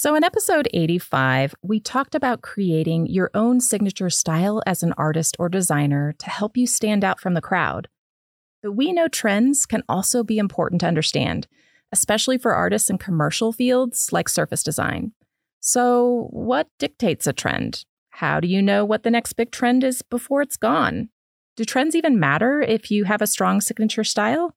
So, in episode 85, we talked about creating your own signature style as an artist or designer to help you stand out from the crowd. But we know trends can also be important to understand, especially for artists in commercial fields like surface design. So, what dictates a trend? How do you know what the next big trend is before it's gone? Do trends even matter if you have a strong signature style?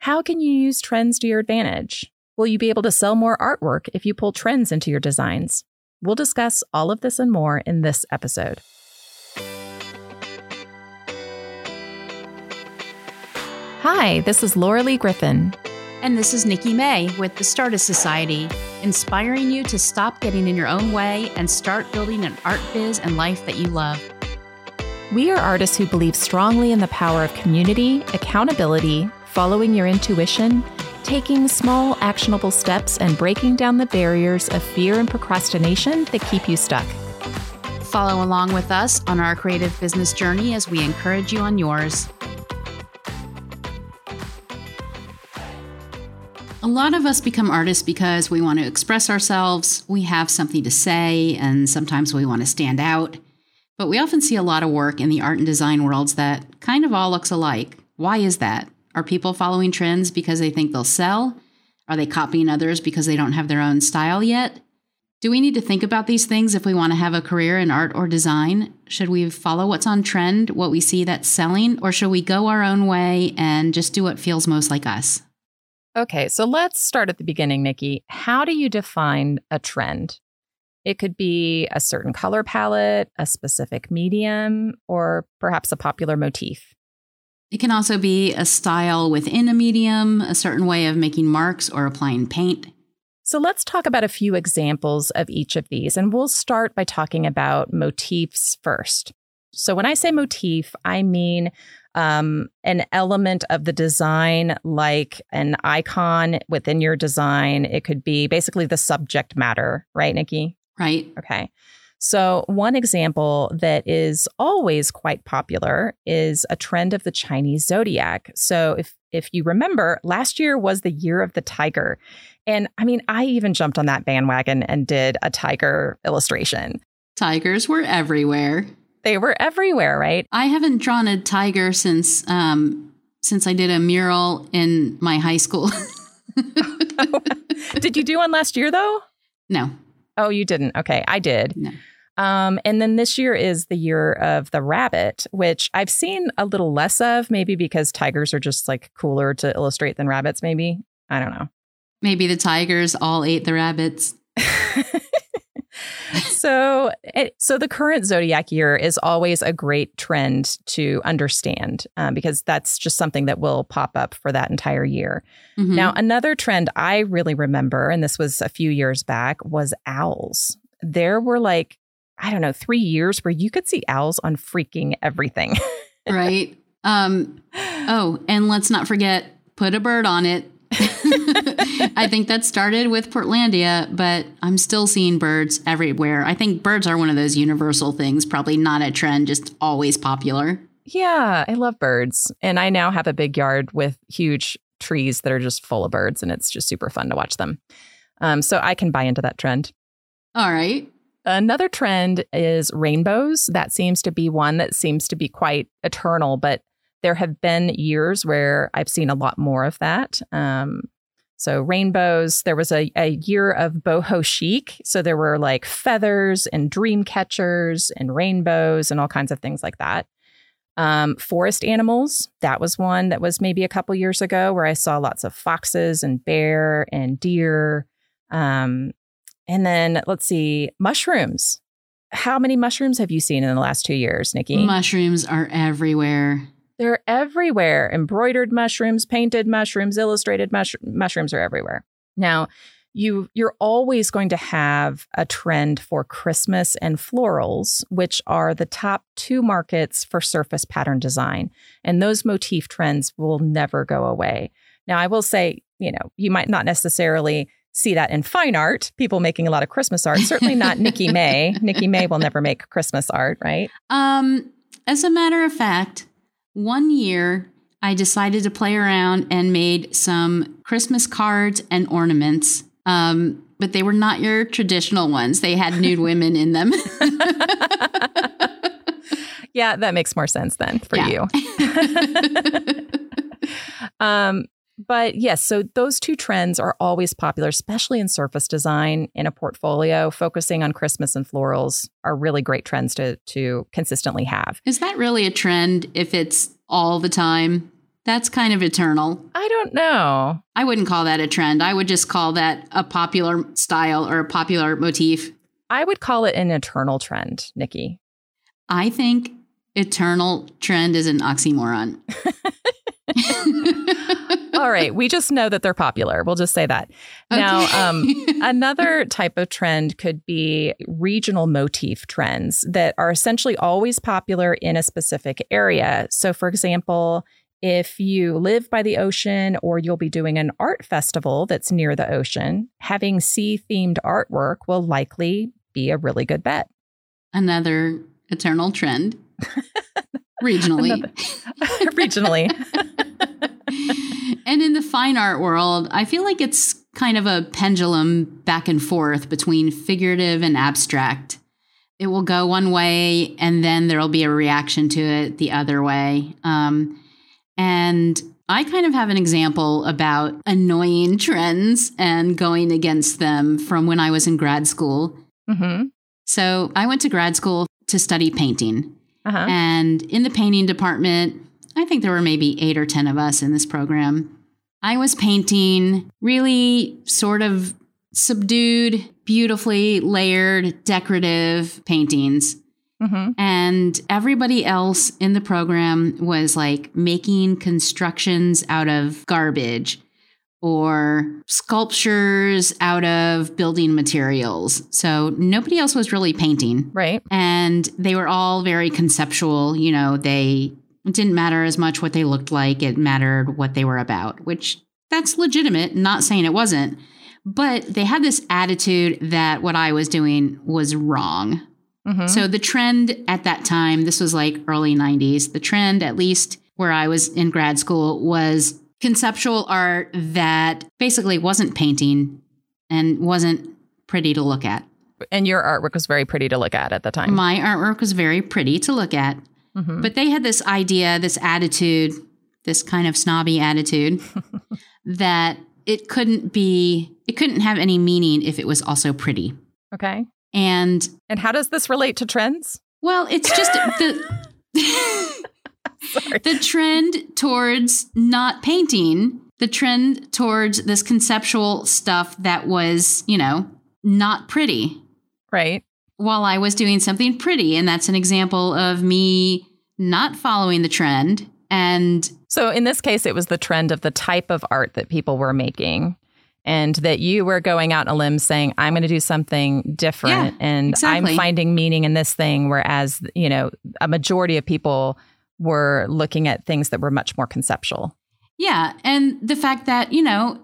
How can you use trends to your advantage? Will you be able to sell more artwork if you pull trends into your designs? We'll discuss all of this and more in this episode. Hi, this is Laura Lee Griffin. And this is Nikki May with the Startist Society, inspiring you to stop getting in your own way and start building an art biz and life that you love. We are artists who believe strongly in the power of community, accountability, following your intuition, taking small, actionable steps, and breaking down the barriers of fear and procrastination that keep you stuck. Follow along with us on our creative business journey as we encourage you on yours. A lot of us become artists because we want to express ourselves, we have something to say, and sometimes we want to stand out. But we often see a lot of work in the art and design worlds that kind of all looks alike. Why is that? Are people following trends because they think they'll sell? Are they copying others because they don't have their own style yet? Do we need to think about these things if we want to have a career in art or design? Should we follow what's on trend, what we see that's selling, or should we go our own way and just do what feels most like us? Okay, so let's start at the beginning, Nikki. How do you define a trend? It could be a certain color palette, a specific medium, or perhaps a popular motif. It can also be a style within a medium, a certain way of making marks or applying paint. So let's talk about a few examples of each of these, and we'll start by talking about motifs first. So when I say motif, I mean um, an element of the design, like an icon within your design. It could be basically the subject matter, right, Nikki? Right. Okay. So, one example that is always quite popular is a trend of the Chinese zodiac. So, if if you remember, last year was the year of the tiger. And I mean, I even jumped on that bandwagon and did a tiger illustration. Tigers were everywhere. They were everywhere, right? I haven't drawn a tiger since um, since I did a mural in my high school. did you do one last year though? No. Oh, you didn't. Okay, I did. No. Um, and then this year is the year of the rabbit, which I've seen a little less of, maybe because tigers are just like cooler to illustrate than rabbits, maybe. I don't know. Maybe the tigers all ate the rabbits. so, it, so the current zodiac year is always a great trend to understand um, because that's just something that will pop up for that entire year. Mm-hmm. Now, another trend I really remember, and this was a few years back, was owls. There were like, I don't know, three years where you could see owls on freaking everything. right. Um, oh, and let's not forget put a bird on it I think that started with Portlandia, but I'm still seeing birds everywhere. I think birds are one of those universal things, probably not a trend, just always popular. Yeah, I love birds. And I now have a big yard with huge trees that are just full of birds, and it's just super fun to watch them. Um, so I can buy into that trend. All right. Another trend is rainbows. That seems to be one that seems to be quite eternal, but there have been years where I've seen a lot more of that. Um, so rainbows. There was a, a year of boho chic. So there were like feathers and dream catchers and rainbows and all kinds of things like that. Um, forest animals. That was one that was maybe a couple years ago where I saw lots of foxes and bear and deer. Um, and then let's see, mushrooms. How many mushrooms have you seen in the last two years, Nikki? Mushrooms are everywhere. They're everywhere. Embroidered mushrooms, painted mushrooms, illustrated mush- mushrooms are everywhere. Now, you you're always going to have a trend for Christmas and florals, which are the top two markets for surface pattern design. And those motif trends will never go away. Now, I will say, you know, you might not necessarily see that in fine art, people making a lot of Christmas art. Certainly not Nikki May. Nikki May will never make Christmas art, right? Um, as a matter of fact, one year, I decided to play around and made some Christmas cards and ornaments. Um, but they were not your traditional ones. They had nude women in them. yeah, that makes more sense then for Yeah. you. um, but yes, so those two trends are always popular, especially in surface design in a portfolio. Focusing on Christmas and florals are really great trends to to consistently have. Is that really a trend if it's all the time? That's kind of eternal. I don't know. I wouldn't call that a trend. I would just call that a popular style or a popular motif. I would call it an eternal trend, Nikki. I think eternal trend is an oxymoron. All right, we just know that they're popular. We'll just say that. Now, um, Another type of trend could be regional motif trends that are essentially always popular in a specific area. So, for example, if you live by the ocean or you'll be doing an art festival that's near the ocean, having sea themed artwork will likely be a really good bet. Another eternal trend. Regionally. Regionally. and in the fine art world, I feel like it's kind of a pendulum back and forth between figurative and abstract. It will go one way, and then there'll be a reaction to it the other way. Um, and I kind of have an example about annoying trends and going against them from when I was in grad school. hmm So I went to grad school to study painting. Uh-huh. And in the painting department, I think there were maybe eight or 10 of us in this program. I was painting really sort of subdued, beautifully layered, decorative paintings. hmm And everybody else in the program was like making constructions out of garbage or sculptures out of building materials. So nobody else was really painting Right. and they were all very conceptual you know they it didn't matter as much what they looked like it mattered what they were about which that's legitimate not saying it wasn't but they had this attitude that what i was doing was wrong hmm so the trend at that time this was like early 90s the trend at least where i was in grad school was conceptual art that basically wasn't painting and wasn't pretty to look at and your artwork was very pretty to look at at the time. my artwork was very pretty to look at Mhm. but they had this idea, this attitude, this kind of snobby attitude that it couldn't be, it couldn't have any meaning if it was also pretty. Okay. And And how does this relate to trends? well, it's just the. the trend towards not painting, the trend towards this conceptual stuff that was, you know, not pretty. Right. while I was doing something pretty. And that's an example of me not following the trend. And So in this case, it was the trend of the type of art that people were making. And that you were going out on a limb saying, I'm going to do something different Yeah, and exactly. I'm finding meaning in this thing. Whereas, you know, a majority of people were looking at things that were much more conceptual. yeah, and the fact that, you know,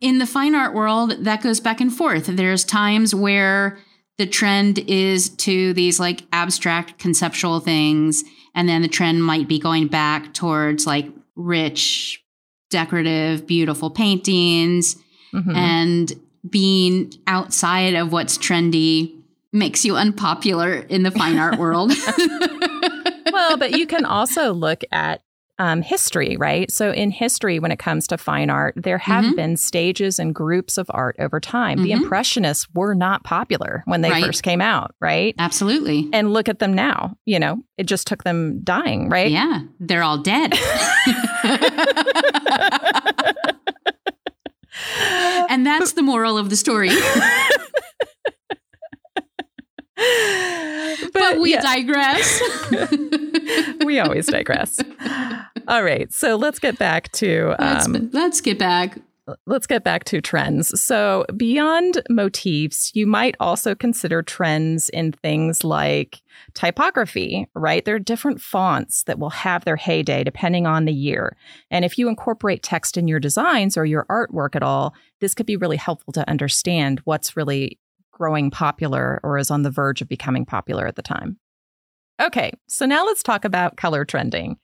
in the fine art world, that goes back and forth. There's times where the trend is to these like abstract conceptual things. And then the trend might be going back towards like rich, decorative, beautiful paintings. Mhm. and being outside of what's trendy makes you unpopular in the fine art world. well, but you can also look at um, history, right? So, in history, when it comes to fine art, there have Mhm. been stages and groups of art over time. The Mhm. Impressionists were not popular when they Right. first came out, right? Absolutely. And look at them now. You know, it just took them dying, right? Yeah, they're all dead. and that's the moral of the story. But, we yeah, digress. we always digress. All right, so let's get back to let's, um, let's get back. let's get back to trends. So, beyond motifs, you might also consider trends in things like typography, right? There are different fonts that will have their heyday depending on the year. And if you incorporate text in your designs or your artwork at all, this could be really helpful to understand what's really growing popular or is on the verge of becoming popular at the time. Okay, so now let's talk about color trending.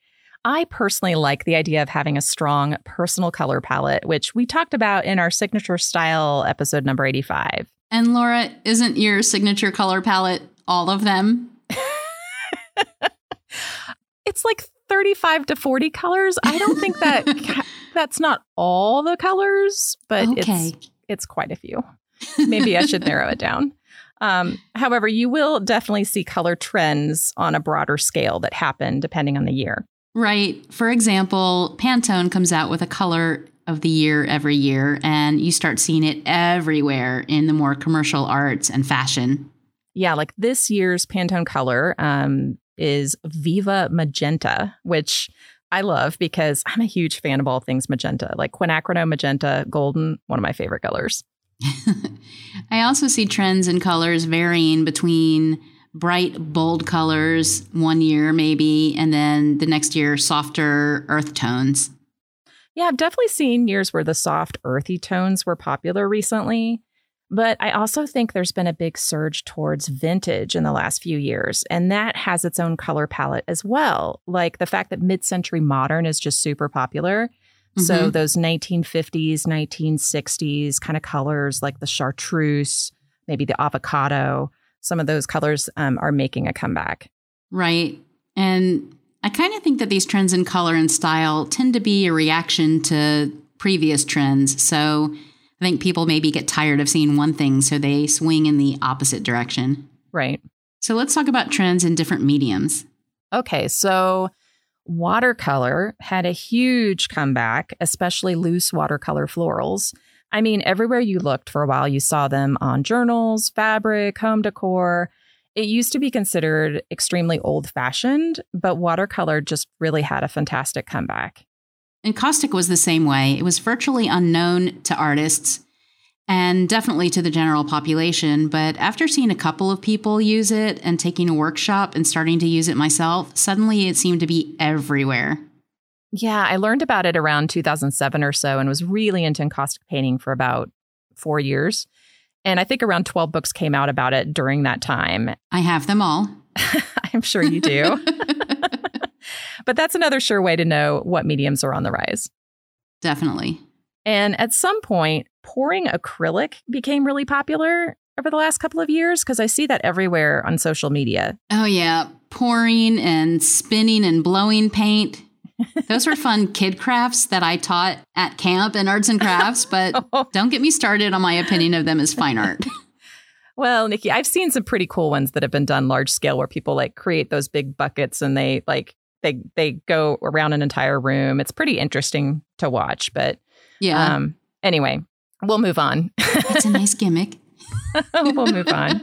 I personally like the idea of having a strong personal color palette, which we talked about in our signature style episode number 85. And Laura, isn't your signature color palette all of them? it's like 35 to 40 colors. I don't think that that's not all the colors, but okay. it's it's quite a few. Maybe I should narrow it down. Um, however, you will definitely see color trends on a broader scale that happen depending on the year. Right. For example, Pantone comes out with a color of the year every year, and you start seeing it everywhere in the more commercial arts and fashion. Yeah, like this year's Pantone color um, is Viva Magenta, which I love because I'm a huge fan of all things magenta, like quinacridone magenta, golden, one of my favorite colors. I also see trends in colors varying between bright, bold colors one year, maybe, and then the next year, softer earth tones. Yeah, I've definitely seen years where the soft, earthy tones were popular recently. But I also think there's been a big surge towards vintage in the last few years, and that has its own color palette as well. Like the fact that mid century modern is just super popular Mm-hmm. So those 1950s, 1960s kind of colors like the chartreuse, maybe the avocado, some of those colors um, are making a comeback. Right. And I kind of think that these trends in color and style tend to be a reaction to previous trends. So I think people maybe get tired of seeing one thing, so they swing in the opposite direction. Right. So let's talk about trends in different mediums. Okay. So watercolor had a huge comeback, especially loose watercolor florals. I mean, everywhere you looked for a while, you saw them on journals, fabric, home decor. It used to be considered extremely old fashioned, but watercolor just really had a fantastic comeback. Encaustic was the same way. It was virtually unknown to artists and definitely to the general population. But after seeing a couple of people use it and taking a workshop and starting to use it myself, suddenly it seemed to be everywhere. Yeah, I learned about it around 2007 or so and was really into encaustic painting for about four years. And I think around 12 books came out about it during that time. I have them all. I'm sure you do. but that's another sure way to know what mediums are on the rise. Definitely. And at some point, pouring acrylic became really popular over the last couple of years because I see that everywhere on social media. Oh, yeah. Pouring and spinning and blowing paint. Those were fun kid crafts that I taught at camp and arts and crafts, but oh. don't get me started on my opinion of them as fine art. well, Nikki, I've seen some pretty cool ones that have been done large scale where people like create those big buckets and they like they they go around an entire room. It's pretty interesting to watch, but yeah. Um, anyway, we'll move on. it's a nice gimmick. we'll move on.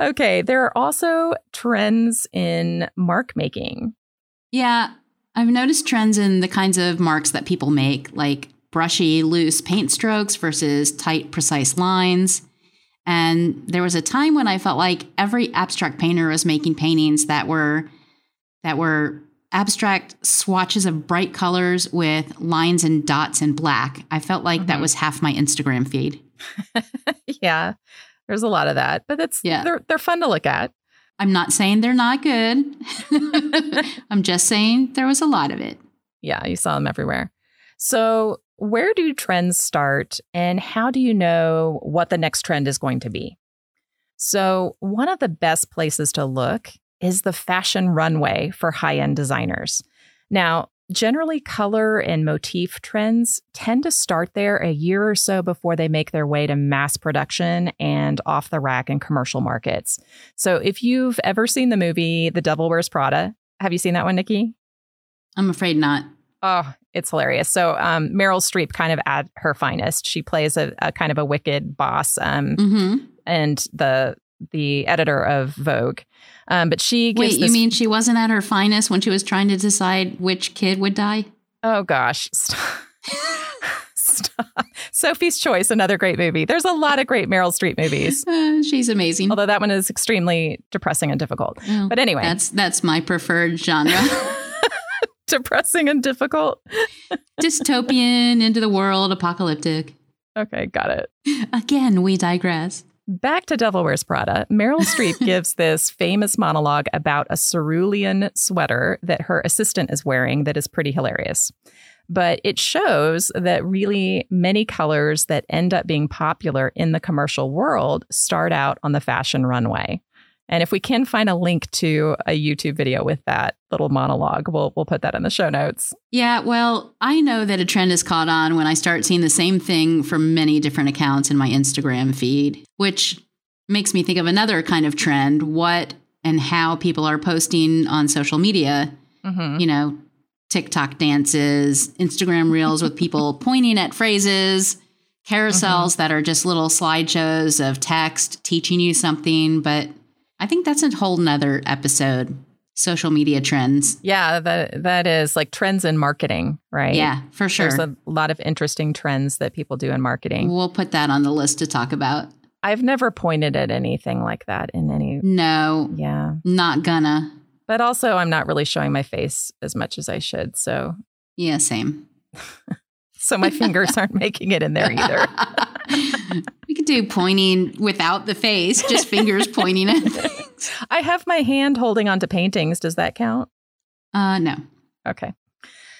okay, there are also trends in mark making. Yeah, I've noticed trends in the kinds of marks that people make, like brushy, loose paint strokes versus tight, precise lines. And there was a time when I felt like every abstract painter was making paintings that were that were abstract swatches of bright colors with lines and dots in black. I felt like mm-hmm. that was half my Instagram feed. yeah. There's a lot of that, but it's yeah. they're they're fun to look at. I'm not saying they're not good. I'm just saying there was a lot of it. Yeah, you saw them everywhere. So, where do trends start and how do you know what the next trend is going to be? So, one of the best places to look is the fashion runway for high end designers. Now, generally, color and motif trends tend to start there a year or so before they make their way to mass production and off the rack in commercial markets. So, if you've ever seen the movie The Devil Wears Prada, have you seen that one, Nikki? I'm afraid not. Oh, it's hilarious. So um, Meryl Streep, kind of at her finest, she plays a, a kind of a wicked boss, um, mm-hmm. and the the editor of Vogue. Um, but she Wait, this- you mean she wasn't at her finest when she was trying to decide which kid would die? Oh gosh. Stop. Stop. Sophie's Choice, another great movie. There's a lot of great Meryl Streep movies. Uh, she's amazing. Although that one is extremely depressing and difficult. But anyway, that's that's my preferred genre. depressing and difficult. Dystopian, into the world, apocalyptic. Okay, got it. Again, we digress. Back to Devil Wears Prada, Meryl Streep gives this famous monologue about a cerulean sweater that her assistant is wearing that is pretty hilarious. But it shows that really many colors that end up being popular in the commercial world start out on the fashion runway. And if we can find a link to a YouTube video with that little monologue, we'll we'll put that in the show notes. Yeah, well, I know that a trend is caught on when I start seeing the same thing from many different accounts in my Instagram feed, which makes me think of another kind of trend, what and how people are posting on social media. Mm-hmm. You know, TikTok dances, Instagram reels with people pointing at phrases, carousels mm-hmm. that are just little slideshows of text teaching you something, but I think that's a whole nother episode. Social media trends. Yeah, that that is like trends in marketing, right? Yeah, for sure. There's a lot of interesting trends that people do in marketing. We'll put that on the list to talk about. I've never pointed at anything like that in any No. Yeah. Not gonna. But also I'm not really showing my face as much as I should, so Yeah, same. so my fingers aren't making it in there either. we could do pointing without the face, just fingers pointing at things. I have my hand holding onto paintings. Does that count? Uh, no. Okay.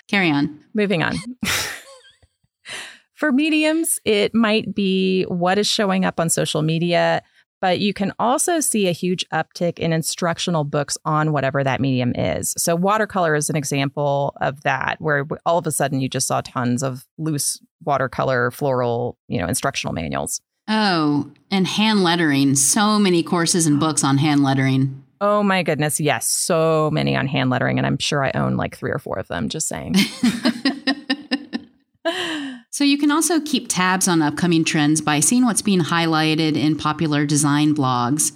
Carry on. Moving on. For mediums, it might be what is showing up on social media, but you can also see a huge uptick in instructional books on whatever that medium is. So, watercolor is an example of that, where all of a sudden you just saw tons of loose watercolor, floral, you know, instructional manuals. Oh, and hand lettering. So many courses and books on hand lettering. Oh my goodness. Yes. So many on hand lettering. And I'm sure I own like three or four of them, just saying. So you can also keep tabs on upcoming trends by seeing what's being highlighted in popular design blogs.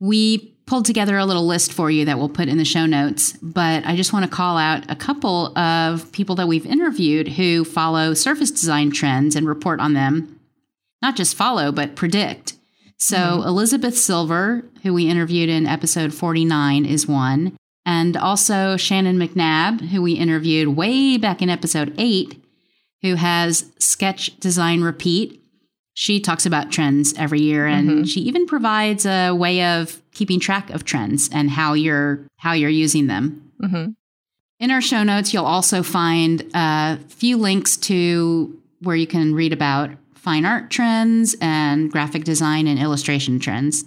We pulled together a little list for you that we'll put in the show notes, but I just want to call out a couple of people that we've interviewed who follow surface design trends and report on them. Not just follow, but predict. So mm-hmm. Elizabeth Silver, who we interviewed in episode 49, is one. And also Shannon McNabb, who we interviewed way back in episode 8, who has Sketch Design Repeat. She talks about trends every year and mm-hmm. she even provides a way of keeping track of trends and how you're how you're using them. Mm-hmm. In our show notes, you'll also find a few links to where you can read about fine art trends and graphic design and illustration trends.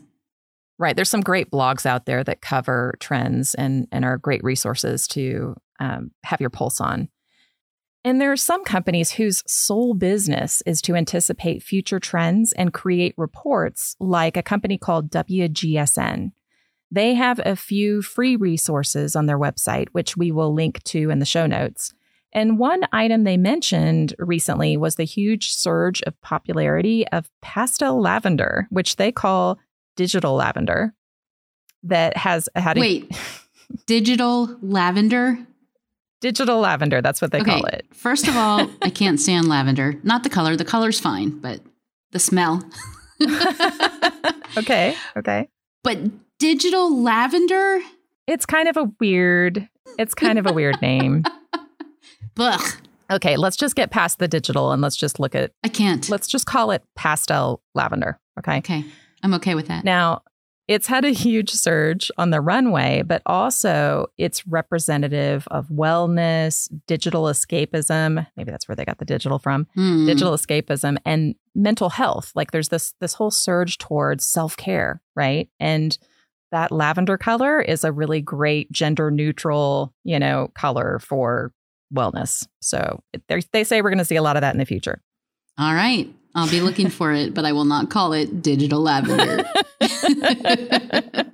Right. There's some great blogs out there that cover trends and, and are great resources to um, have your pulse on. And there are some companies whose sole business is to anticipate future trends and create reports, like a company called WGSN. They have a few free resources on their website, which we will link to in the show notes. And one item they mentioned recently was the huge surge of popularity of pastel lavender, which they call digital lavender, that has had a. Wait, digital lavender? Digital lavender, that's what they okay, call it. First of all, I can't stand lavender. Not the color, the color's fine, but the smell. okay, okay. But digital lavender? It's kind of a weird, it's kind of a weird name. Ugh. Okay, let's just get past the digital and let's just look at I can't. Let's just call it pastel lavender, okay? Okay. I'm okay with that. Now, it's had a huge surge on the runway, but also it's representative of wellness, digital escapism. Maybe that's where they got the digital from. Mm. Digital escapism and mental health. Like there's this this whole surge towards self-care, right? And that lavender color is a really great gender neutral, you know, color for wellness. So they say we're going to see a lot of that in the future. All right. I'll be looking for it, but I will not call it digital lavender.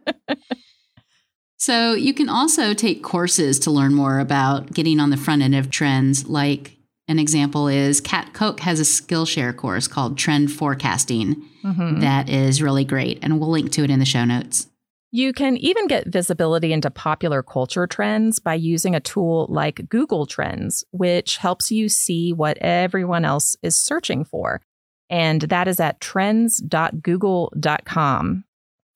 so you can also take courses to learn more about getting on the front end of trends. Like an example is Kat Koch has a Skillshare course called Trend Forecasting mm-hmm. that is really great, and we'll link to it in the show notes. You can even get visibility into popular culture trends by using a tool like Google Trends, which helps you see what everyone else is searching for. And that is at trends.google.com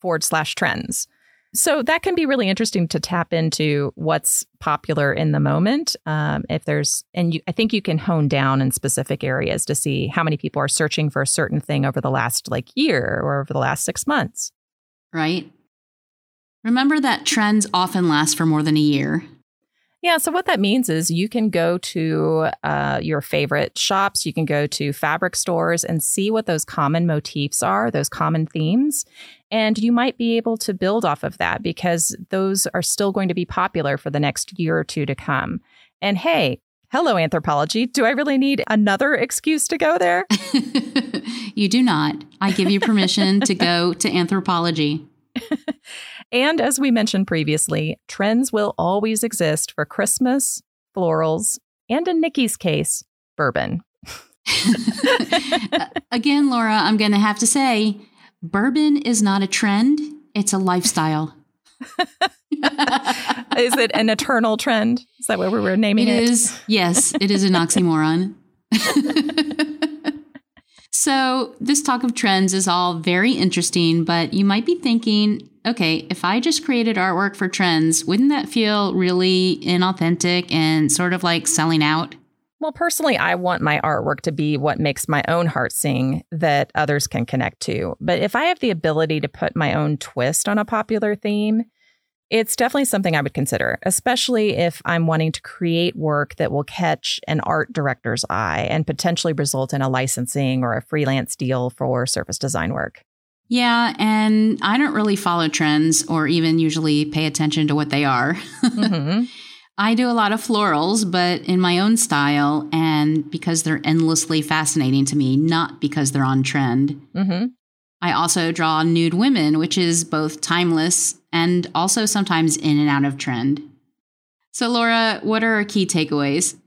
forward slash trends. So that can be really interesting to tap into what's popular in the moment. Um, if there's, and you, I think you can hone down in specific areas to see how many people are searching for a certain thing over the last like year or over the last six months. Right. Remember that trends often last for more than a year. Yeah. So, what that means is you can go to uh, your favorite shops, you can go to fabric stores and see what those common motifs are, those common themes. And you might be able to build off of that because those are still going to be popular for the next year or two to come. And hey, hello, Anthropologie. Do I really need another excuse to go there? you do not. I give you permission to go to Anthropologie. and as we mentioned previously, trends will always exist for Christmas, florals, and in Nikki's case, bourbon. Uh, again, Laura, I'm going to have to say bourbon is not a trend, it's a lifestyle. is it an eternal trend? Is that what we were naming it? It is. Yes, it is an oxymoron. So, this talk of trends is all very interesting, but you might be thinking, okay, if I just created artwork for trends, wouldn't that feel really inauthentic and sort of like selling out? Well, personally, I want my artwork to be what makes my own heart sing that others can connect to. But if I have the ability to put my own twist on a popular theme, it's definitely something I would consider, especially if I'm wanting to create work that will catch an art director's eye and potentially result in a licensing or a freelance deal for surface design work. Yeah, and I don't really follow trends or even usually pay attention to what they are. Mm-hmm. I do a lot of florals, but in my own style and because they're endlessly fascinating to me, not because they're on trend. Mm-hmm. I also draw nude women, which is both timeless and also sometimes in and out of trend. So, Laura, what are our key takeaways?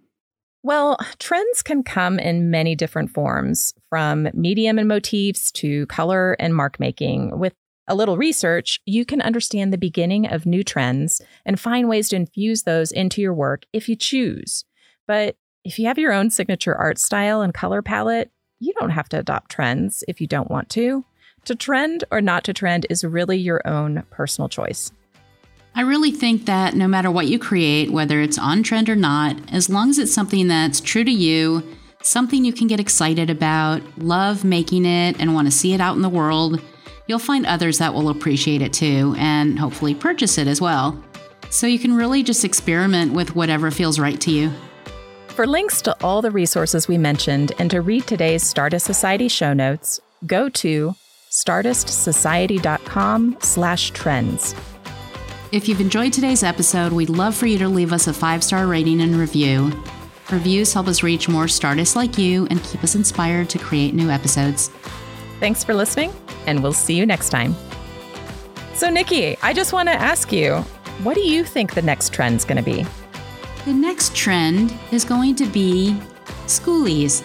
Well, trends can come in many different forms, from medium and motifs to color and mark making. With a little research, you can understand the beginning of new trends and find ways to infuse those into your work if you choose. But if you have your own signature art style and color palette, you don't have to adopt trends if you don't want to. To trend or not to trend is really your own personal choice. I really think that no matter what you create, whether it's on trend or not, as long as it's something that's true to you, something you can get excited about, love making it, and want to see it out in the world, you'll find others that will appreciate it too and hopefully purchase it as well. So you can really just experiment with whatever feels right to you. For links to all the resources we mentioned and to read today's Startist Society show notes, go to startistsociety.com slash trends. If you've enjoyed today's episode, we'd love for you to leave us a five-star rating and review. Reviews help us reach more Startists like you and keep us inspired to create new episodes. Thanks for listening, and we'll see you next time. So, Nikki, I just want to ask you, what do you think the next trend's going to be? The next trend is going to be schoolies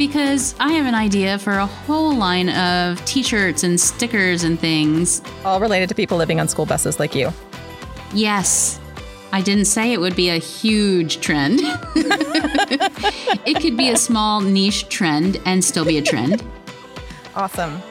because I have an idea for a whole line of t shirts and stickers and things. All related to people living on school buses like you. Yes. I didn't say it would be a huge trend. it could be a small niche trend and still be a trend. Awesome.